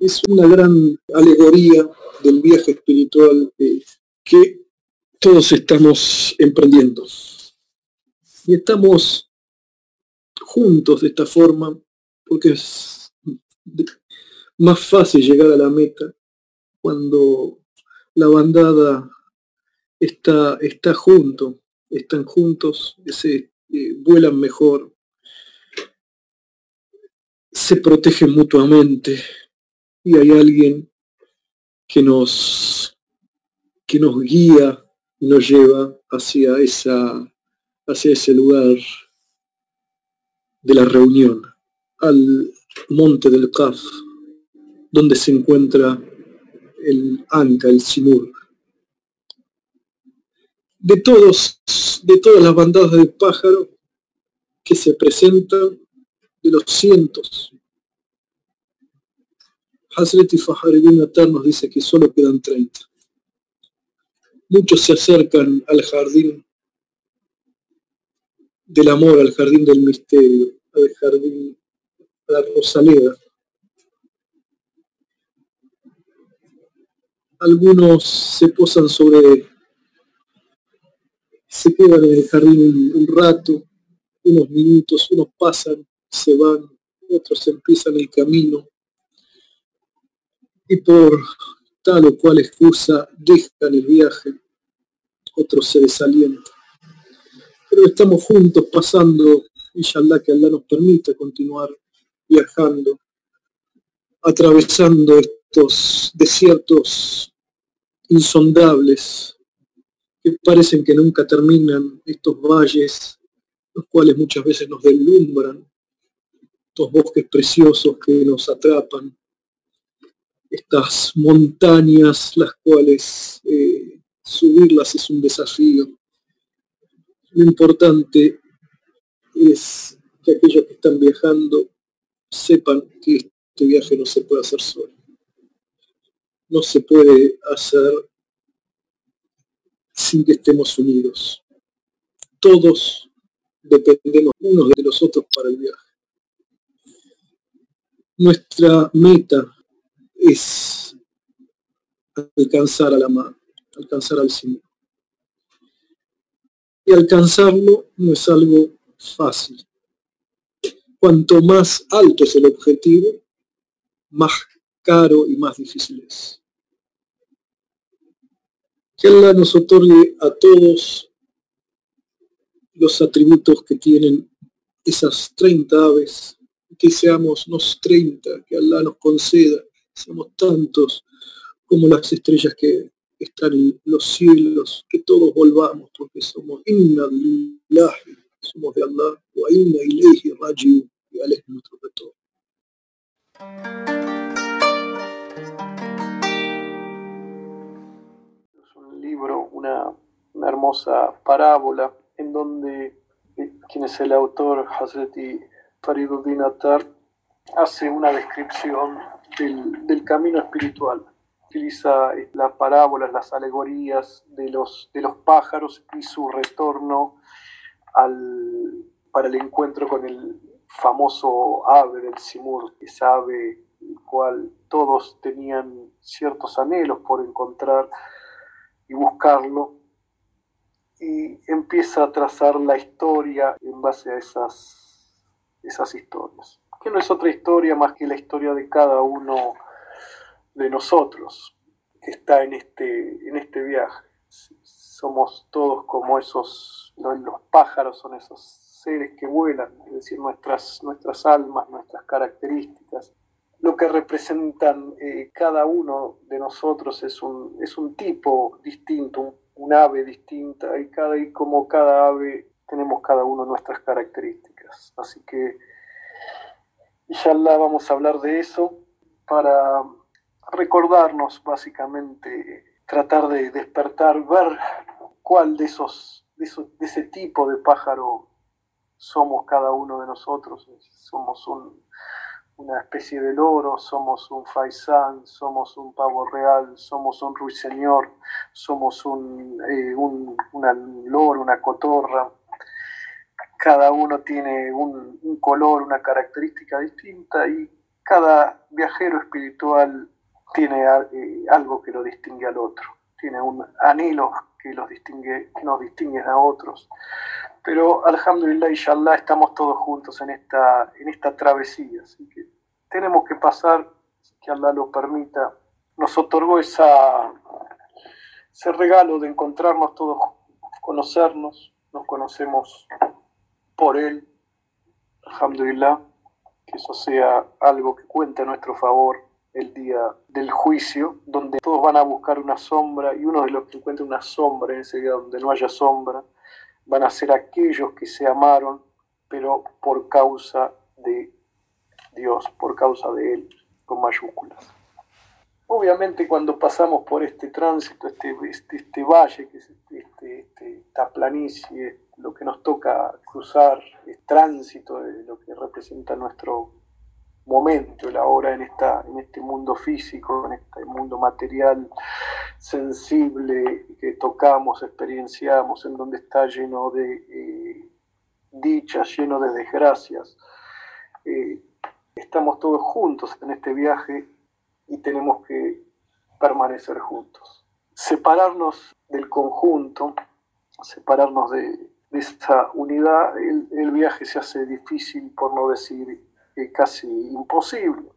es una gran alegoría del viaje espiritual que todos estamos emprendiendo. Y estamos juntos de esta forma porque es más fácil llegar a la meta cuando la bandada está, está junto, están juntos, se, eh, vuelan mejor, se protegen mutuamente y hay alguien que nos, que nos guía y nos lleva hacia, esa, hacia ese lugar de la reunión, al monte del Kaf, donde se encuentra el Anka, el Simur. De todos, de todas las bandadas de pájaro que se presentan, de los cientos, Hazreti Fajaridin Atar nos dice que solo quedan 30. Muchos se acercan al jardín del amor, al jardín del misterio, al jardín, a la Rosaleda. Algunos se posan sobre, se quedan en el jardín un, rato, unos minutos, unos pasan, se van, otros empiezan el camino y por tal o cual excusa dejan el viaje, otros se desalientan. Pero estamos juntos pasando, inshallah que Allah nos permita continuar viajando, atravesando estos desiertos insondables que parecen que nunca terminan, estos valles, los cuales muchas veces nos deslumbran, estos bosques preciosos que nos atrapan, estas montañas, las cuales eh, subirlas es un desafío. Lo importante es que aquellos que están viajando sepan que este viaje no se puede hacer solo. No se puede hacer sin que estemos unidos. Todos dependemos unos de los otros para el viaje. Nuestra meta es alcanzar a la mar, alcanzar al Señor. Y alcanzarlo no es algo fácil. Cuanto más alto es el objetivo, más caro y más difícil es. Que Allah nos otorgue a todos los atributos que tienen esas 30 aves, que seamos unos 30, que Allah nos conceda somos tantos como las estrellas que están en los cielos, que todos volvamos, porque somos inna lillahi, somos de Allah, wa inna ilayhi rajiu, y Él es nuestro retorno. Es un libro, una, una hermosa parábola en donde eh, quien es el autor, Hazreti Fariduddin Attar, hace una descripción del, camino espiritual. Utiliza eh, las parábolas, las alegorías de los, de los pájaros y su retorno al, para el encuentro con el famoso ave del Simur, esa ave el cual todos tenían ciertos anhelos por encontrar y buscarlo, y empieza a trazar la historia en base a esas, esas historias que no es otra historia más que la historia de cada uno de nosotros que está en este, en este viaje. Somos todos como esos, los pájaros son esos seres que vuelan, es decir, nuestras, nuestras almas, nuestras características. Lo que representan eh, cada uno de nosotros es un, es un tipo distinto, un, ave distinta, y, cada, y como cada ave tenemos cada uno nuestras características. Así que Inshallah vamos a hablar de eso para recordarnos básicamente, tratar de despertar, ver cuál de esos, de, ese tipo de pájaro somos cada uno de nosotros. Somos una especie de loro, somos un faisán, somos un pavo real, somos un ruiseñor, somos un, eh, un una loro, una cotorra, cada uno tiene un, color, una característica distinta y cada viajero espiritual tiene eh, algo que lo distingue al otro, tiene un anhelo que, los distingue, nos distingue a otros. Pero alhamdulillah, inshallah, estamos todos juntos en esta, en esta travesía, así que tenemos que pasar, que Allah lo permita, nos otorgó esa, ese regalo de encontrarnos todos, conocernos, nos conocemos por Él, alhamdulillah, que eso sea algo que cuente a nuestro favor el día del juicio, donde todos van a buscar una sombra y uno de los que encuentre una sombra en ese día donde no haya sombra, van a ser aquellos que se amaron, pero por causa de Dios, por causa de Él, con mayúsculas. Obviamente cuando pasamos por este tránsito, este, este, este valle, que es este, este, esta planicie, que nos toca cruzar es tránsito de lo que representa nuestro momento, el ahora en, esta, en este mundo físico, en este mundo material sensible que tocamos, experienciamos, en donde está lleno de eh, dichas, lleno de desgracias. Eh, estamos todos juntos en este viaje y tenemos que permanecer juntos. Separarnos del conjunto, separarnos de, esta unidad, el viaje se hace difícil, por no decir casi imposible.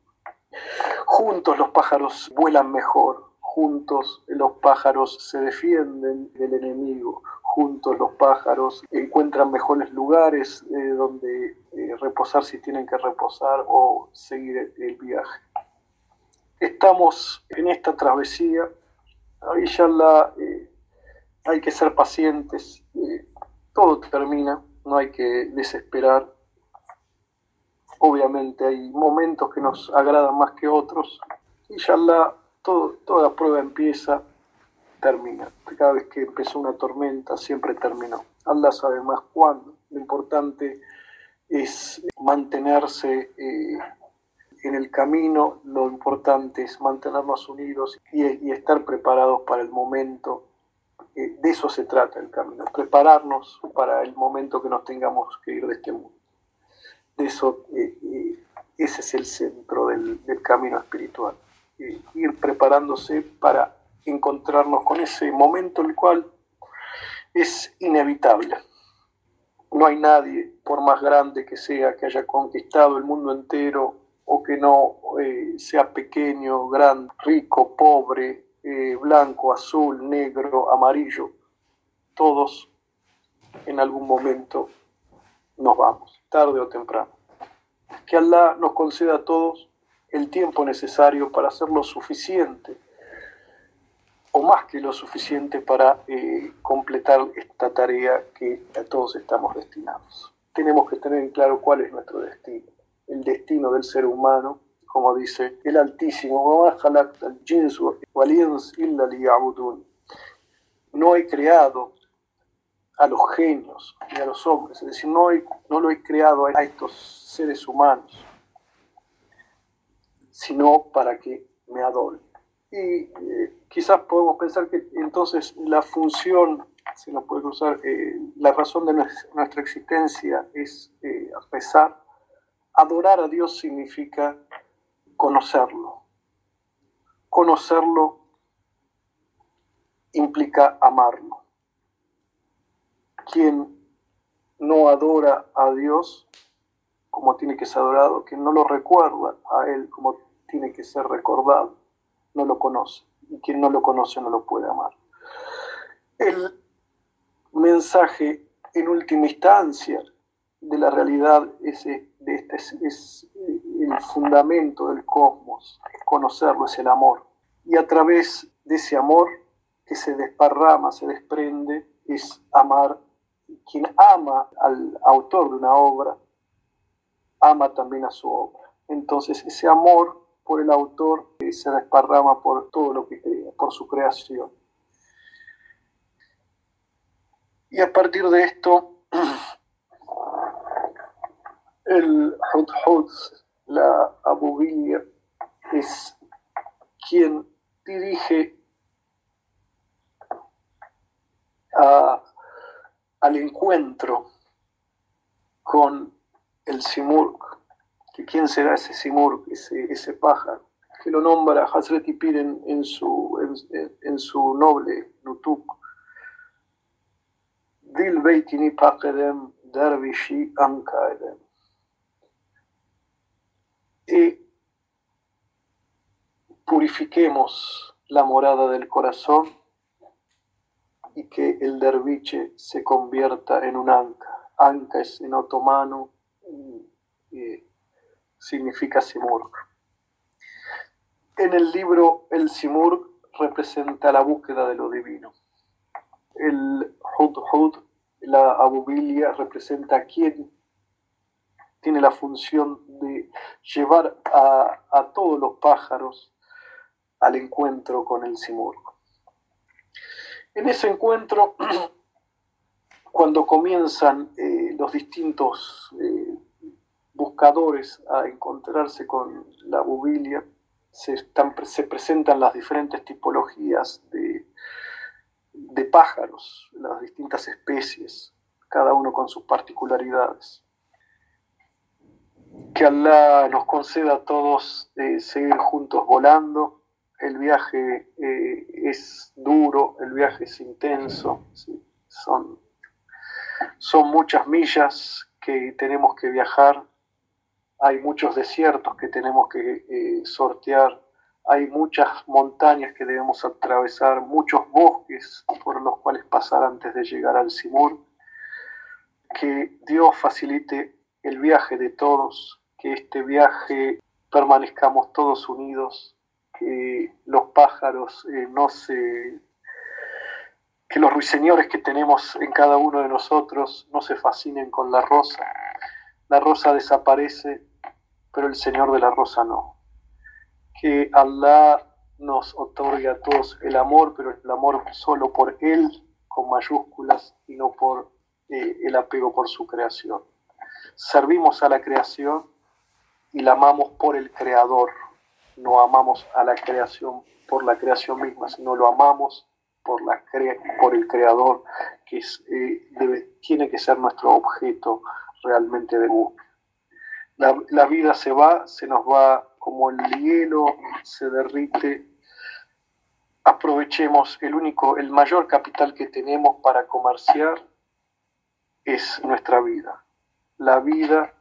Juntos los pájaros vuelan mejor, juntos los pájaros se defienden del enemigo, juntos los pájaros encuentran mejores lugares eh, donde eh, reposar si tienen que reposar o seguir el viaje. Estamos en esta travesía, ahí ya la, eh, hay que ser pacientes, todo termina, no hay que desesperar, Obviamente hay momentos que nos agradan más que otros. y ya todo, toda prueba empieza, termina. Cada vez que empezó una tormenta, siempre terminó. Allah sabe más cuándo. Lo importante es mantenerse eh, en el camino, lo importante es mantenernos unidos y, estar preparados para el momento. Eh, de eso se trata el camino, prepararnos para el momento que nos tengamos que ir de este mundo eso, eh, eh, ese es el centro del, camino espiritual. Ir preparándose para encontrarnos con ese momento el cual es inevitable. No hay nadie, por más grande que sea, que haya conquistado el mundo entero o que no sea pequeño, grande, rico, pobre, blanco, azul, negro, amarillo. Todos en algún momento nos vamos tarde o temprano. Que Allah nos conceda a todos el tiempo necesario para hacer lo suficiente, o más que lo suficiente para eh, completar esta tarea que a todos estamos destinados. Tenemos que tener en claro cuál es nuestro destino, el destino del ser humano, como dice el Altísimo, no he creado a los genios y a los hombres. Es decir, no, no lo he creado a estos seres humanos, sino para que me adoren. Y eh, quizás podemos pensar que entonces la función, se nos puede cruzar, eh, la razón de nuestra existencia es eh, rezar. Adorar a Dios significa conocerlo. Conocerlo implica amarlo quien no adora a Dios como tiene que ser adorado, quien no lo recuerda a Él como tiene que ser recordado, no lo conoce. Y quien no lo conoce no lo puede amar. El mensaje en última instancia de la realidad es, es fundamento del cosmos, es conocerlo, es el amor. Y a través de ese amor que se desparrama, se desprende, es amar quien ama al autor de una obra, ama también a su obra. Entonces ese amor por el autor se desparrama por todo lo que crea, por su creación. Y a partir de esto, el Hudhud, la Abubiya, es quien dirige a al encuentro con el Simurg, quién será ese Simur, ese, ese pájaro, que lo nombra Hazreti Pir en, su, en, su noble Nutuk. Dil Beitini Pakedem Dervishi Ankaedem. Y purifiquemos la morada del corazón y que el derviche se convierta en un anca. Anca es en otomano y significa Simurg. En el libro el Simurg representa la búsqueda de lo divino. El Hud la abubilia, representa a quien tiene la función de llevar a, todos los pájaros al encuentro con el Simurg. En ese encuentro, cuando comienzan eh, los distintos eh, buscadores a encontrarse con la bubilia, se, se presentan las diferentes tipologías de pájaros, las distintas especies, cada uno con sus particularidades. Que Allah nos conceda a todos eh, seguir juntos volando. El viaje es duro, el viaje es intenso, son, son muchas millas que tenemos que viajar, hay muchos desiertos que tenemos que eh, sortear, hay muchas montañas que debemos atravesar, muchos bosques por los cuales pasar antes de llegar al Simur. Que Dios facilite el viaje de todos, que este viaje permanezcamos todos unidos, que los pájaros eh, no se que los ruiseñores que tenemos en cada uno de nosotros no se fascinen con la rosa. La rosa desaparece, pero el Señor de la rosa no. Que Allah nos otorgue a todos el amor, pero el amor solo por Él, con mayúsculas, y no por eh, el apego por su creación. Servimos a la creación y la amamos por el Creador. No amamos a la creación por la creación misma, sino lo amamos por, la el creador, que eh, tiene que ser nuestro objeto realmente de búsqueda. La, vida se va, se nos va como el hielo, se derrite. Aprovechemos el único, el mayor capital que tenemos para comerciar es nuestra vida. La vida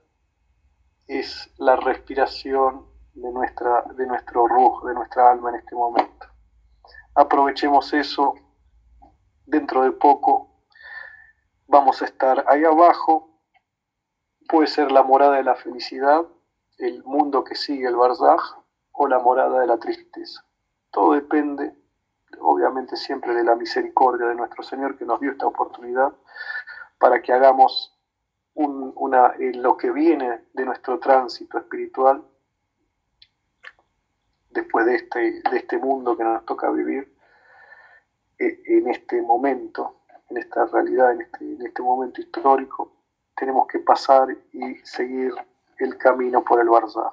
es la respiración de, nuestra, de nuestro rujo, de nuestra alma en este momento aprovechemos eso. Dentro de poco vamos a estar ahí abajo. Puede ser la morada de la felicidad, el mundo que sigue el Barzaj o la morada de la tristeza. Todo depende, obviamente, siempre de la misericordia de nuestro Señor que nos dio esta oportunidad para que hagamos una, lo que viene de nuestro tránsito espiritual después de este, de este mundo que nos toca vivir eh, en este momento, en esta realidad, en este, en este momento histórico, tenemos que pasar y seguir el camino por el Barzaj.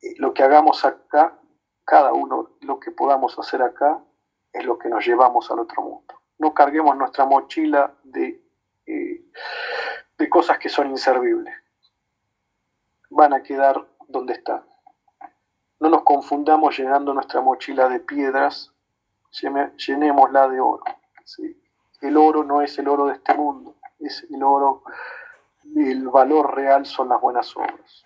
Eh, lo que hagamos acá, cada uno, lo que podamos hacer acá, es lo que nos llevamos al otro mundo. No carguemos nuestra mochila de, eh, de cosas que son inservibles. Van a quedar donde están. No nos confundamos llenando nuestra mochila de piedras, llenémosla de oro. El oro no es el oro de este mundo, es el oro, el valor real son las buenas obras.